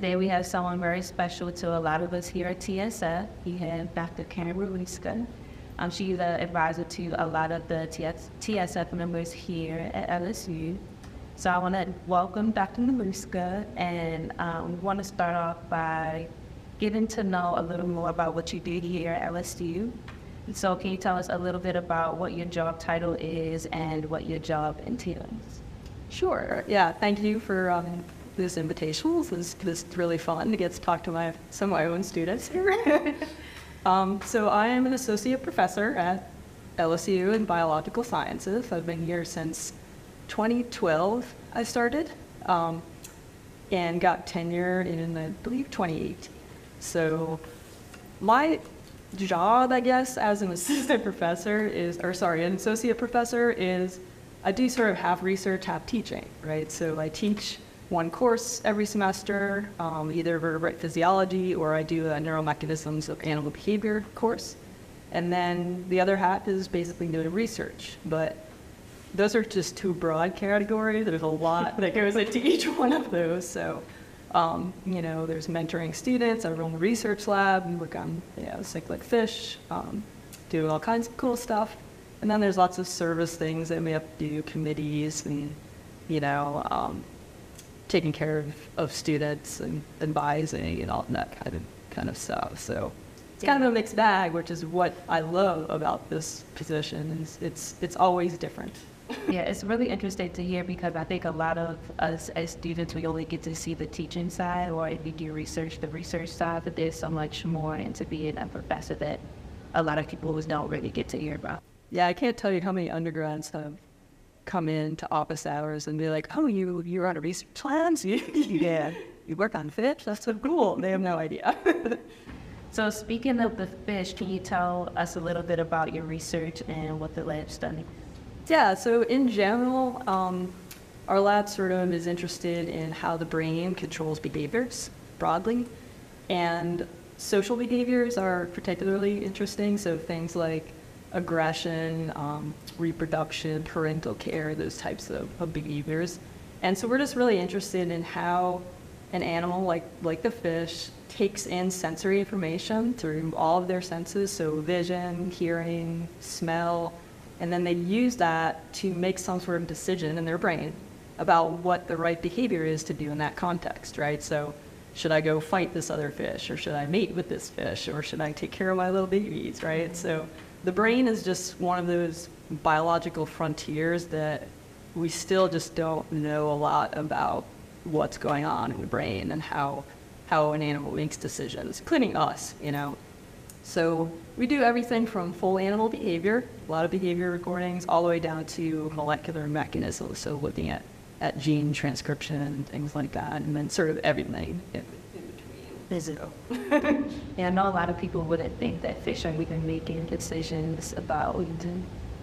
today we have someone very special to a lot of us here at TSF. We have Dr. Karen Maruska. Um, she's an advisor to a lot of the TS, TSF members here at LSU. So I want to welcome Dr. Maruska and um, we want to start off by getting to know a little more about what you do here at LSU. So can you tell us a little bit about what your job title is and what your job entails? Sure. Yeah. Thank you for um, this invitation. This is, this really fun to get to talk to my some of my own students here. um, so I am an associate professor at LSU in biological sciences. I've been here since 2012. I started um, and got tenure in I believe 2018. So my job, I guess, as an assistant professor is, or sorry, an associate professor is I do sort of half research, half teaching, right? So I teach one course every semester, um, either vertebrate physiology or I do a neuromechanisms of animal behavior course. And then the other half is basically doing research. But those are just two broad categories. There's a lot that goes into each one of those. So, um, you know, there's mentoring students. I run the research lab and work on, you know, cichlid fish, um, do all kinds of cool stuff. And then there's lots of service things that we have to do, committees and, you know, um, taking care of, of students and advising and all that kind of kind of stuff. So it's kind of a mixed bag, which is what I love about this position. Is it's it's always different. yeah, it's really interesting to hear because I think a lot of us as students, we only get to see the teaching side, or if you do research, the research side, but there's so much more into being a professor that a lot of people don't really get to hear about. Yeah, I can't tell you how many undergrads have come in to office hours and be like, "Oh, you you're on a research plans? yeah, you work on fish? That's so cool." They have no idea. so, speaking of the fish, can you tell us a little bit about your research and what the lab's studying? Yeah. So, in general, um, our lab sort of is interested in how the brain controls behaviors broadly, and social behaviors are particularly interesting. So, things like aggression, um, reproduction, parental care, those types of, of, behaviors. And so we're just really interested in how an animal like, like the fish takes in sensory information through all of their senses, so vision, hearing, smell, and then they use that to make some sort of decision in their brain about what the right behavior is to do in that context, right? So should I go fight this other fish or should I mate with this fish or should I take care of my little babies, right? So the brain is just one of those biological frontiers that we still just don't know a lot about what's going on in the brain and how how an animal makes decisions, including us, you know. So we do everything from full animal behavior, a lot of behavior recordings, all the way down to molecular mechanisms, so looking at, at gene transcription and things like that, and then sort of everything physical. yeah, I know a lot of people wouldn't think that fish are even making decisions about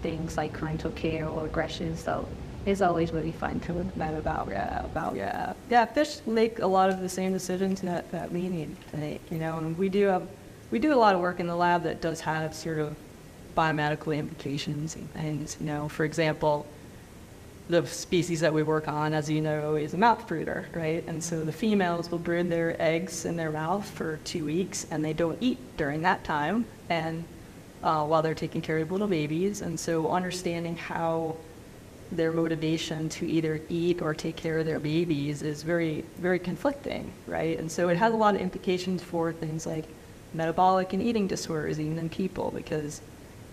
things like parental care or aggression. So it's always really fun to learn about yeah, about yeah, yeah. Fish make a lot of the same decisions that that we need to make. You know, and we do have we do a lot of work in the lab that does have sort of biomedical implications and things. You know, for example the species that we work on, as you know, is a mouth brooder, right? And so the females will brood their eggs in their mouth for two weeks, and they don't eat during that time, and uh, while they're taking care of little babies. And so understanding how their motivation to either eat or take care of their babies is very, very conflicting, right? And so it has a lot of implications for things like metabolic and eating disorders, even in people, because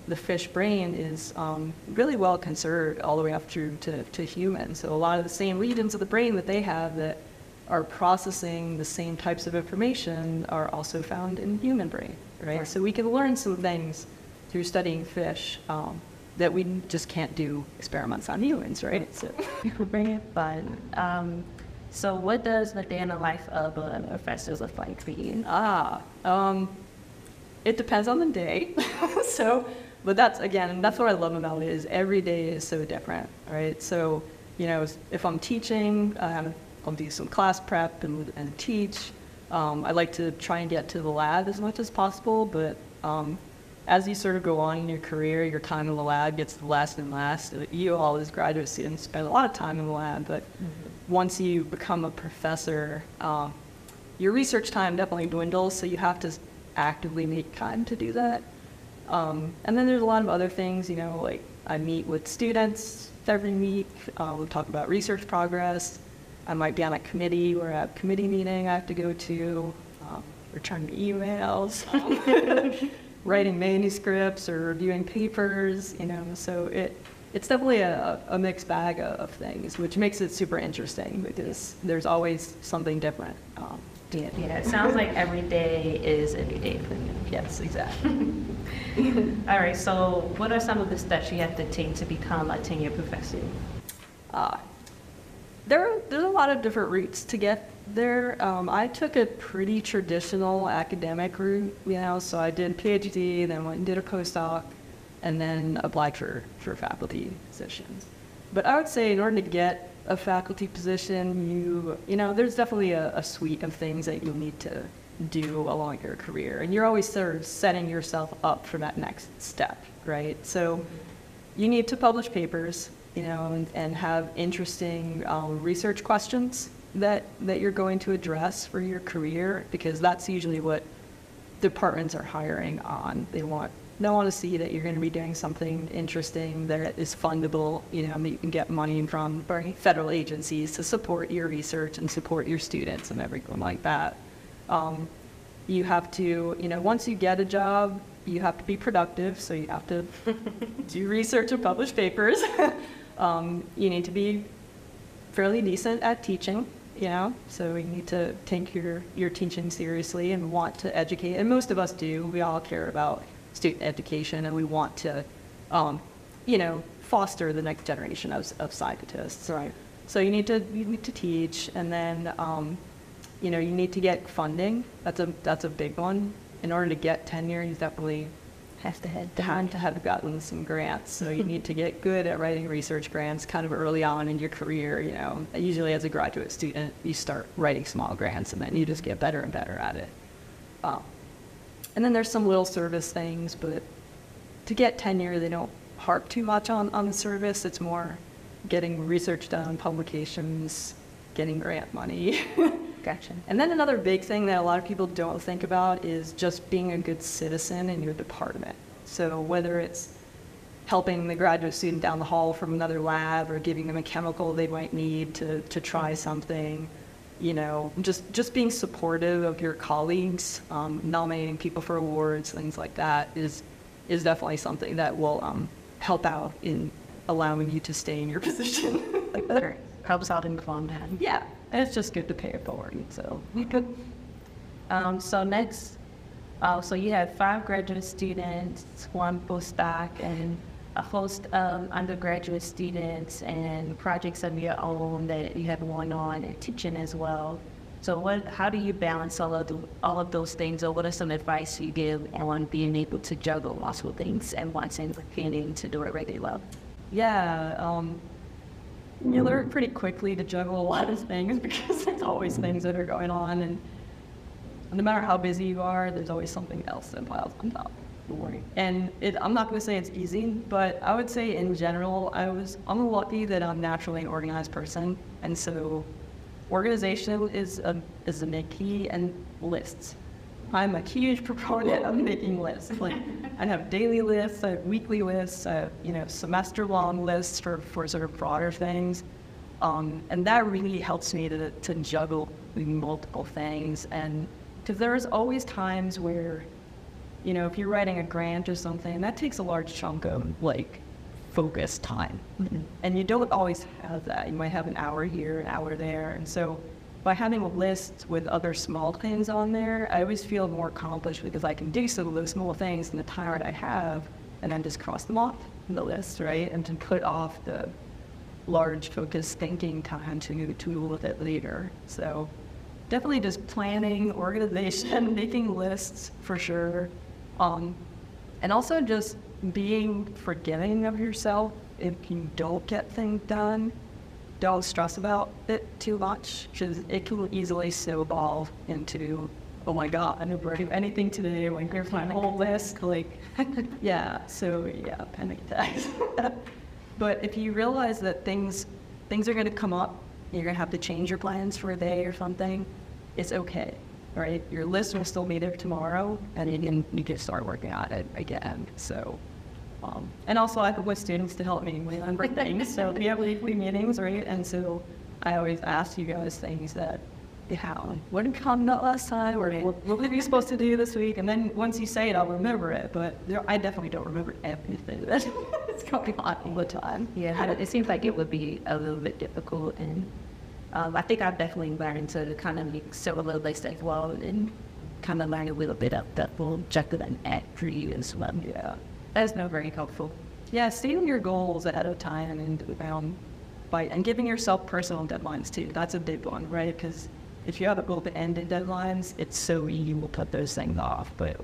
the fish brain is um, really well conserved all the way up through to, to humans. So a lot of the same regions of the brain that they have that are processing the same types of information are also found in human brain, right? right. So we can learn some things through studying fish um, that we just can't do experiments on humans, right? So bring it fun. Um, so what does the day in the life of a professor look like for you? Ah, um, it depends on the day. so but that's again, that's what I love about it is every day is so different, right? So, you know, if I'm teaching, um, I'll do some class prep and, and teach. Um, I like to try and get to the lab as much as possible, but um, as you sort of go on in your career, your time in the lab gets less and less. You all as graduate students spend a lot of time in the lab, but mm-hmm. once you become a professor, um, your research time definitely dwindles, so you have to actively make time to do that. Um, and then there's a lot of other things, you know, like I meet with students every week. Uh, we'll talk about research progress. I might be on a committee or a committee meeting I have to go to, um, return emails, writing manuscripts or reviewing papers, you know. So it, it's definitely a, a mixed bag of, of things, which makes it super interesting because there's always something different. Um, Yeah, yeah, it sounds like every day is every day for you. yes, exactly. All right, so what are some of the steps you have to take to become a tenure professor? Uh, there, there's a lot of different routes to get there. Um, I took a pretty traditional academic route, you know, so I did PhD, then went and did a postdoc, and then applied for, for faculty positions. But I would say in order to get a faculty position, you, you know, there's definitely a, a suite of things that you'll need to do along your career. And you're always sort of setting yourself up for that next step, right? So you need to publish papers, you know, and, and have interesting um, research questions that, that you're going to address for your career, because that's usually what departments are hiring on. They want they want to see that you're going to be doing something interesting that is fundable. You know, that you can get money from federal agencies to support your research and support your students and everything like that. Um, you have to, you know, once you get a job, you have to be productive. So you have to do research and publish papers. um, you need to be fairly decent at teaching, you know, so we need to take your, your teaching seriously and want to educate. And most of us do. We all care about student education and we want to, um, you know, foster the next generation of, of scientists. Right. So you need to, you need to teach and then, um, you know, you need to get funding. That's a, that's a big one. In order to get tenure, you definitely Have to head time to have gotten some grants. So you need to get good at writing research grants kind of early on in your career. You know, usually as a graduate student, you start writing small grants and then you just get better and better at it. Um, and then there's some little service things, but to get tenure, they don't harp too much on, on the service. It's more getting research done, publications, getting grant money. Gotcha. And then another big thing that a lot of people don't think about is just being a good citizen in your department. So whether it's helping the graduate student down the hall from another lab or giving them a chemical they might need to, to try something, you know, just, just being supportive of your colleagues, um, nominating people for awards, things like that is, is definitely something that will um, help out in allowing you to stay in your position. like. Helps out in long. Yeah, it's just good to pay it forward. So we could Um, so next, uh, so you have five graduate students, one postdoc, and a host of undergraduate students and projects of your own that you have going on and teaching as well. So what, how do you balance all of the, all of those things, or what are some advice you give on being able to juggle multiple things and once and beginning to do it regularly? Well? Yeah, um, you learn pretty quickly to juggle a lot of things because there's always things that are going on, and no matter how busy you are, there's always something else that piles on top. And it, I'm not going to say it's easy, but I would say in general, I was I'm lucky that I'm naturally an organized person, and so organization is a is a big key, and lists. I'm a huge proponent of making lists. Like, I have daily lists, I have weekly lists, I have, you know, semester-long lists for, for sort of broader things. Um, and that really helps me to, to juggle multiple things. And because there's always times where, you know, if you're writing a grant or something, that takes a large chunk of, like, focused time. And you don't always have that. You might have an hour here, an hour there. And so by having a list with other small things on there, I always feel more accomplished because I can do some of those small things in the time that I have and then just cross them off the list, right? And to put off the large focused thinking time to to with it later. So definitely just planning, organization, making lists for sure. Um, and also just being forgiving of yourself if you don't get things done don't stress about it too much because it can easily snowball into, oh my god, I never do anything today. Like here's my whole list. Like, yeah. So yeah, panic attacks. but if you realize that things things are going to come up, you're going to have to change your plans for a day or something. It's okay. right? Your list will still be there tomorrow, and you can you can start working on it again. So, um, and also I have with students to help me remember things. So we have weekly meetings, right? And so I always ask you guys things that. Yeah, what did come up last time, or what, what were you supposed to do this week? And then once you say it, I'll remember it. But there, I definitely don't remember everything that's going on all the time. Yeah, it seems like it would be a little bit difficult, and um, I think I've definitely learned to kind of make several lists as well, and kind of learn a little bit of that will check it and add for you as well. Yeah. That's not very helpful. Yeah, stating your goals ahead of time and um, by and giving yourself personal deadlines too. That's a big one, right? Because if you have a goal to end in deadlines, it's so easy to put those things off. But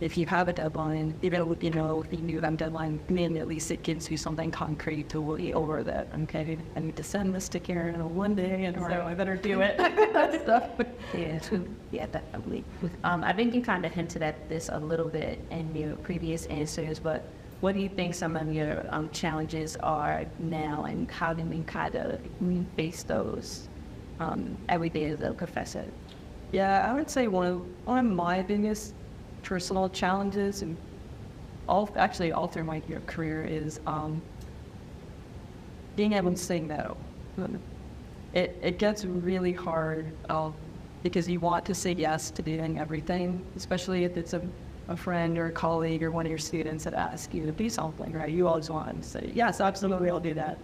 if you have a deadline, even if, you know, if you knew that deadline, then at least it gives you something concrete to work over that. Okay, I need to send this to Karen on one day, and so I better do it. Stuff. Yeah, yeah, definitely. Um, I think you kind of hinted at this a little bit in your previous answers, but what do you think some of your um, challenges are now, and how do we kind of face those um, every day as a professor? Yeah, I would say one of one of my biggest personal challenges, and all actually all through my career, is um, being able to say no. It it gets really hard um, because you want to say yes to doing everything, especially if it's a a friend or a colleague or one of your students that ask you to do something, right? You always want to say yes, absolutely, I'll do that,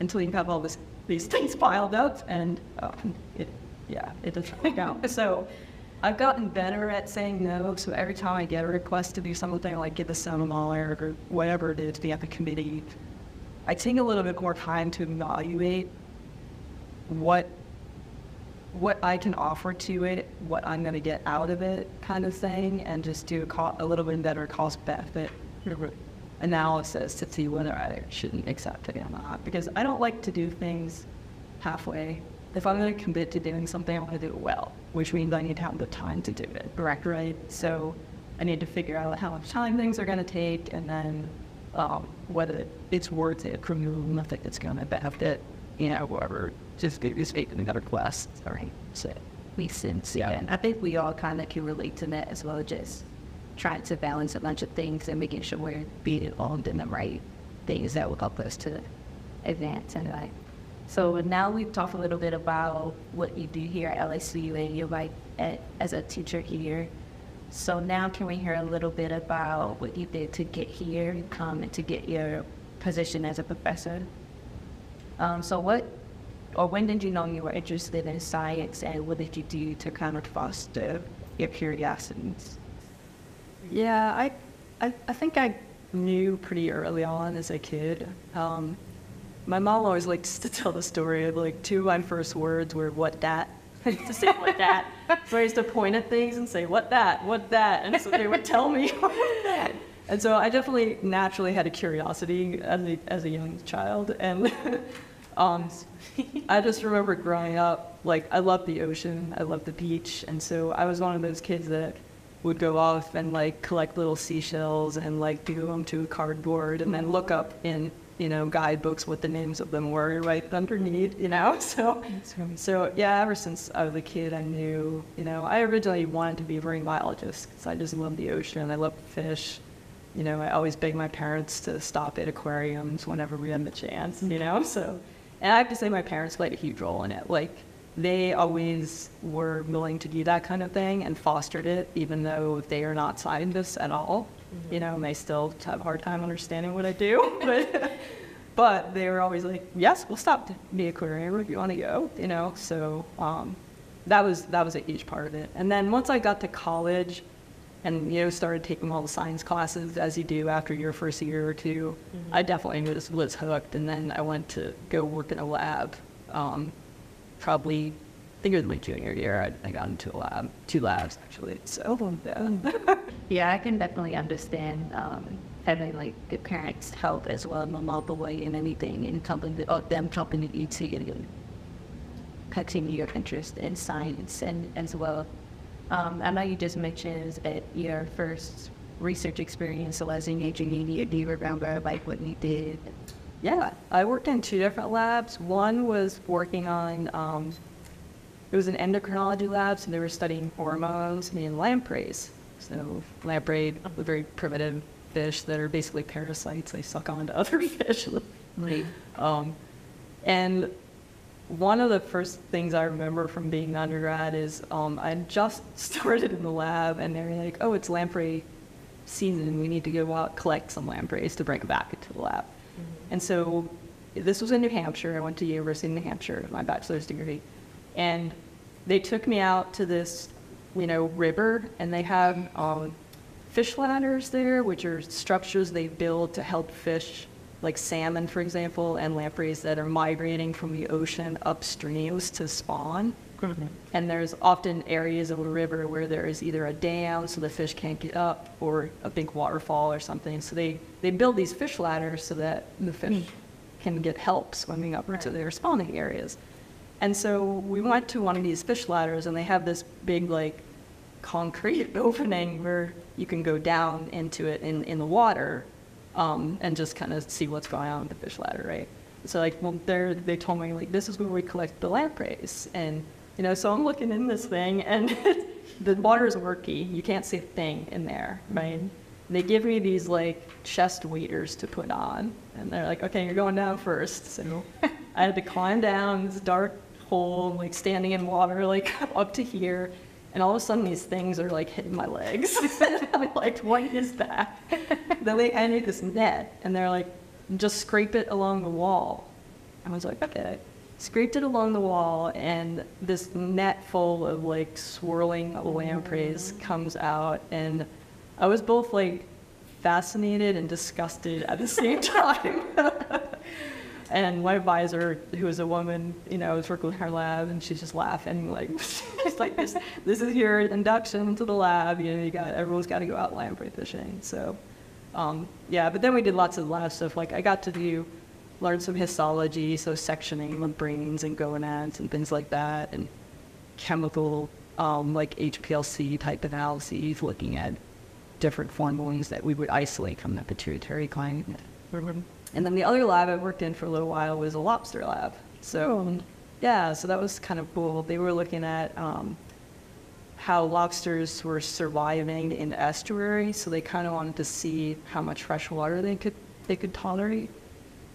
until you have all this these things piled up, and um, it yeah, it doesn't work out. So I've gotten better at saying no. So every time I get a request to do something like give a seminar or whatever it is, be at the committee, I take a little bit more time to evaluate what what I can offer to it, what I'm going to get out of it, kind of thing, and just do a, co- a little bit better cost benefit analysis to see whether I shouldn't accept it or not. Because I don't like to do things halfway. If I'm going to commit to doing something, I want to do it well, which means I need to have the time to do it. Correct, right? So I need to figure out how much time things are going to take, and then um, whether it's worth it for me, nothing that's going to benefit, you know, whoever just is making another class. Sorry, so. Makes sense. Yeah. I think we all kind of can relate to that as well. Just trying to balance a bunch of things and making sure we're being involved in the right things that will help us to advance in life. So now we've talked a little bit about what you do here at LSU and your life at, as a teacher here. So now can we hear a little bit about what you did to get here um, and to get your position as a professor? Um, so what, or when did you know you were interested in science and what did you do to kind of foster your curiosities? Yeah, I, I, I think I knew pretty early on as a kid. Um, my mom always likes to tell the story of like two of my first words were "what that." I used to say "what that," so I used to point at things and say "what that," "what that," and so they would tell me "what that." And so I definitely naturally had a curiosity as a as a young child, and um, I just remember growing up, like I loved the ocean, I loved the beach, and so I was one of those kids that would go off and like collect little seashells and like do them to a cardboard and then look up in you know guidebooks what the names of them were right underneath you know so so yeah ever since i was a kid i knew you know i originally wanted to be a marine biologist because i just love the ocean i love fish. You know i always begged my parents to stop at aquariums whenever we had the chance you know so and i have to say my parents played a huge role in it. Like they always were willing to do that kind of thing and fostered it, even though they are not scientists at all. You know, and they still have a hard time understanding what I do. But, but they were always like, yes, we'll stop to the aquarium if you want to go, you know. So um, that was that was a huge part of it. And then once I got to college and, you know, started taking all the science classes as you do after your first year or 2 I definitely was, was hooked. And then I went to go work in a lab. Um, probably, I think it was my junior year, I, I got into a lab, two labs actually. So, yeah. Yeah, I can definitely understand um, having like the parents help as well, no matter the way in anything, and something or them jumping to you to you know, continue your interest in science and as well. Um, I know you just mentioned at your first research experience was in engineering. Do you remember like what you did? Yeah, I worked in two different labs. One was working on um, it was an endocrinology lab, so they were studying hormones in lampreys. So lamprey, a very primitive fish that are basically parasites. They suck onto other fish. Right. Um, and one of the first things I remember from being an undergrad is um, I just started in the lab, and they're like, "Oh, it's lamprey season. We need to go out collect some lampreys to bring back into the lab." And so this was in New Hampshire. I went to University of New Hampshire, my bachelor's degree, and they took me out to this, you know, river, and they have um, fish ladders there, which are structures they build to help fish, like salmon, for example, and lampreys that are migrating from the ocean upstreams to spawn. And there's often areas of a river where there is either a dam so the fish can't get up or a big waterfall or something. So they, they build these fish ladders so that the fish can get help swimming up to their spawning areas. And so we went to one of these fish ladders and they have this big like concrete opening where you can go down into it in, in the water um, and just kind of see what's going on with the fish ladder, right? So like, well, there they told me like this is where we collect the lampreys, and you know, so I'm looking in this thing, and the water is murky. You can't see a thing in there, right? They give me these like chest waders to put on, and they're like, okay, you're going down first. So I had to climb down this dark hole, like standing in water, like up to here. And all of a sudden, these things are like hitting my legs. I'm like, what is that? then they handed this net, and they're like, just scrape it along the wall. I was like, okay. Scraped it along the wall, and this net full of like swirling lampreys mm. comes out, and I was both like fascinated and disgusted at the same time. And my advisor, who was a woman, you know, was working with her lab, and she's just laughing, like, she's like, this, this is your induction to the lab. You know, you got everyone's got to go out lamprey fishing. So, um, yeah. But then we did lots of lab stuff. Like, I got to do learn some histology, so sectioning brains and gonads and things like that, and chemical, um, like HPLC type analyses, looking at different hormones that we would isolate from the pituitary gland. And then the other lab I worked in for a little while was a lobster lab. So, yeah, so that was kind of cool. They were looking at um, how lobsters were surviving in estuaries, so they kind of wanted to see how much fresh water they could they could tolerate.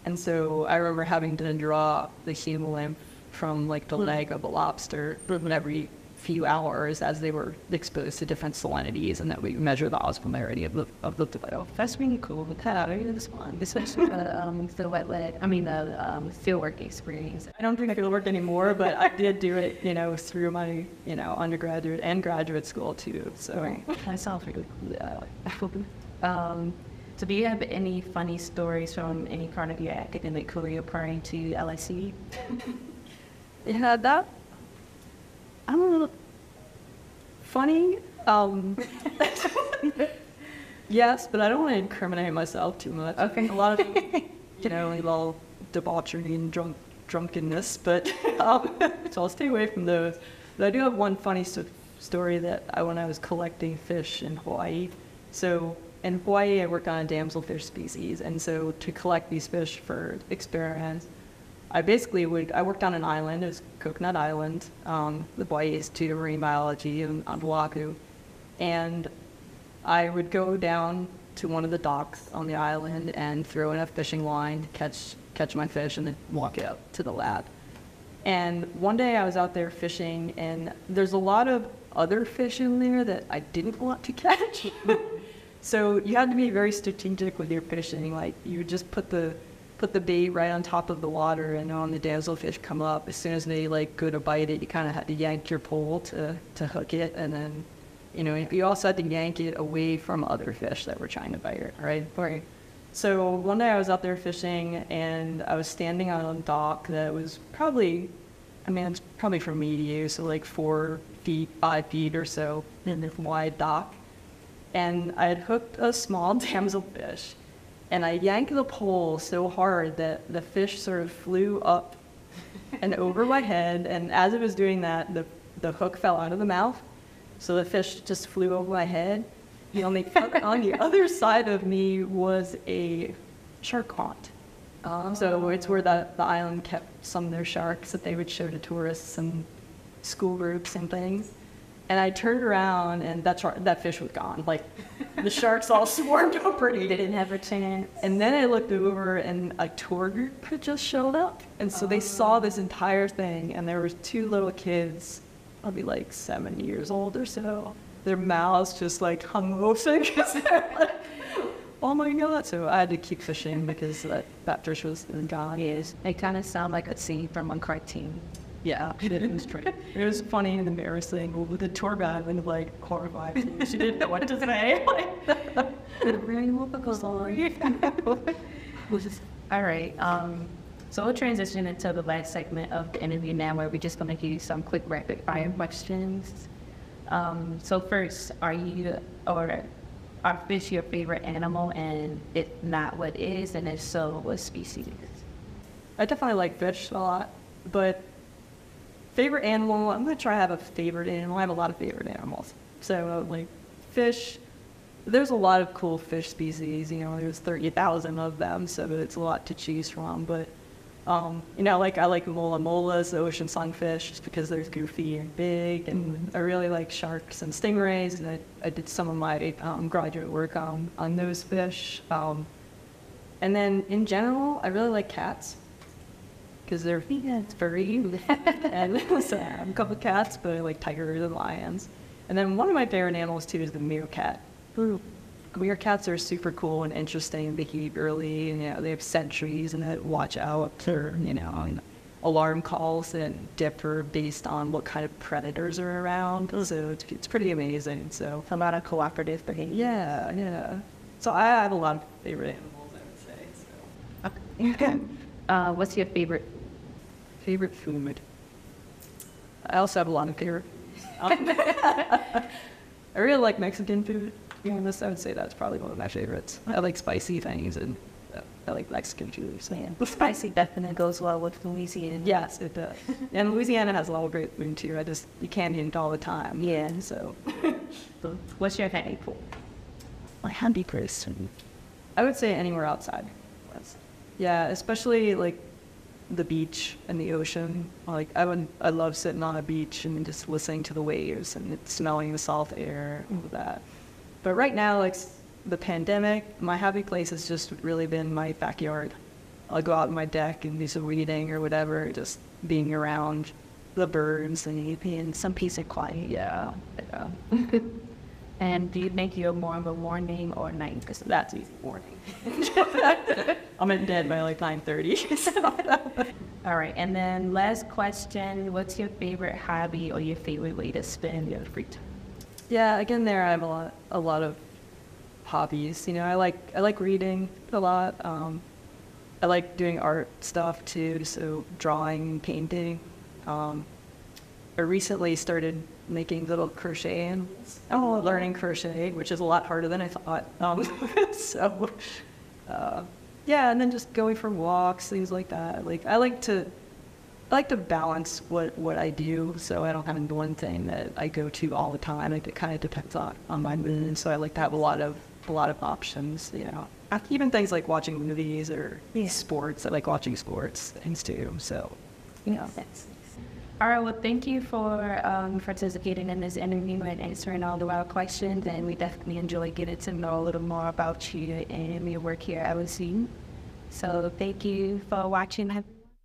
And so I remember having to draw the hemolymph from like the leg of a lobster every few hours as they were exposed to different salinities, and that we measure the osmolarity of the of the tomato. That's really cool. Yeah, that's fun. Especially the, um, the wet leg, I mean, the um, fieldwork experience. I don't do I could work anymore, but I did do it, you know, through my, you know, undergraduate and graduate school too. So That sounds really cool. Um, so do you have any funny stories from any part of your academic career prior to LSU? yeah, that I don't little Funny. Um, yes, but I don't want to incriminate myself too much. Okay. A lot of, you know, a little debauchery and drunk drunkenness, but um, so I'll stay away from those. But I do have one funny sto- story that I when I was collecting fish in Hawaii. So in Hawaii, I worked on a damselfish species, and so to collect these fish for experiments, I basically would, I worked on an island, it was Coconut Island, um, the Hawaii Institute of Marine Biology in, on Oahu. And I would go down to one of the docks on the island and throw in a fishing line to catch, catch my fish and then walk out to the lab. And one day I was out there fishing, and there's a lot of other fish in there that I didn't want to catch. so you had to be very strategic with your fishing. Like you would just put the put the bait right on top of the water, and when the damselfish come up, as soon as they like go to bite it, you kind of had to yank your pole to to hook it, and then you know you also had to yank it away from other fish that were trying to bite it. Right. Right. So one day I was out there fishing and I was standing on a dock that was probably, I mean, it's probably for me to use, so like four feet, five feet or so in this wide dock. And I had hooked a small damselfish and I yanked the pole so hard that the fish sort of flew up and over my head. And as it was doing that, the, the hook fell out of the mouth. So the fish just flew over my head. The only on the other side of me was a shark haunt. Um, so it's where the, the island kept some of their sharks that they would show to tourists. And school groups and things. And I turned around and that shark, that fish was gone. Like the sharks all swarmed over it. They didn't have a chance. And then I looked over and a tour group had just showed up. And so they oh. saw this entire thing and there was two little kids, probably like seven years old or so. Their mouths just like hung open 'cause they're like, oh my god. So I had to keep fishing because that, that fish was gone. Yes, it kind of sounds like a scene from a cartoon. Yeah, it was great. It was funny and embarrassing with the tour guide and like horrified. She didn't know what to say. Very typical story. All right. Um, so we'll transition into the last segment of the interview now, where we're just going to give you some quick rapid fire questions. Um, so first, are you or are fish your favorite animal? And if not, what is? And if so, what species? I definitely like fish a lot, but favorite animal, I'm gonna try to have a favorite animal. I have a lot of favorite animals. So uh, like fish, there's a lot of cool fish species, you know, there's 30,000 of them, so it's a lot to choose from, but um, you know, like I like mola molas, the ocean sunfish, just because they're goofy and big, and I really like sharks and stingrays, and I, I did some of my um, graduate work on, on those fish. Um, and then in general, I really like cats because they're it's furry. and so I have a couple of cats, but I like tigers and lions. And then one of my favorite animals too is the meerkat. Meerkats are super cool and interesting behaviorally. And, you know, they have sentries and that watch out for you know alarm calls that differ based on what kind of predators are around. So it's, it's pretty amazing. So A lot of cooperative behavior. yeah, yeah. So I have a lot of favorite animals. I would say. So. Okay. Uh, what's your favorite? Favorite food. I also have a lot of favorite. I really like Mexican food. Honest, I would say that's probably one of my favorites. I like spicy things and uh, I like Mexican food. So. Yeah, spicy definitely goes well with Louisiana. Yes, it does. and Louisiana has a lot of great food too. I just you can't eat all the time. Yeah. So So what's your favorite pool? my happy person. I would say anywhere outside. Yeah, especially like the beach and the ocean. Like I would, I love sitting on a beach and just listening to the waves and smelling the salt air and all that. But right now, like the pandemic, my happy place has just really been my backyard. I'll go out on my deck and do some reading or whatever, just being around the birds and And some peace and quiet. yeah, yeah. And do you think you're more of a morning or night? Because That's easy morning. I'm in bed by like 9.30. All right. And then last question: What's your favorite hobby or your favorite way to spend your free time? yeah, again, there I have a lot, a lot of hobbies. You know, I like I like reading a lot. Um, I like doing art stuff too, so drawing, painting. Um, I recently started making little crochet animals. Oh, learning crochet, which is a lot harder than I thought. Um, so, uh, yeah, and then just going for walks, things like that. Like I like to, I like to balance what what I do, so I don't have one thing that I go to all the time. Like it kind of depends on on my mood. So I like to have a lot of a lot of options. You know, even things like watching movies or Yeah. sports. I like watching sports things too. So, you know. All right. Well, thank you for um, participating in this interview and answering all of our questions. And we definitely enjoy getting to know a little more about you and your work here at LSU. So thank you for watching.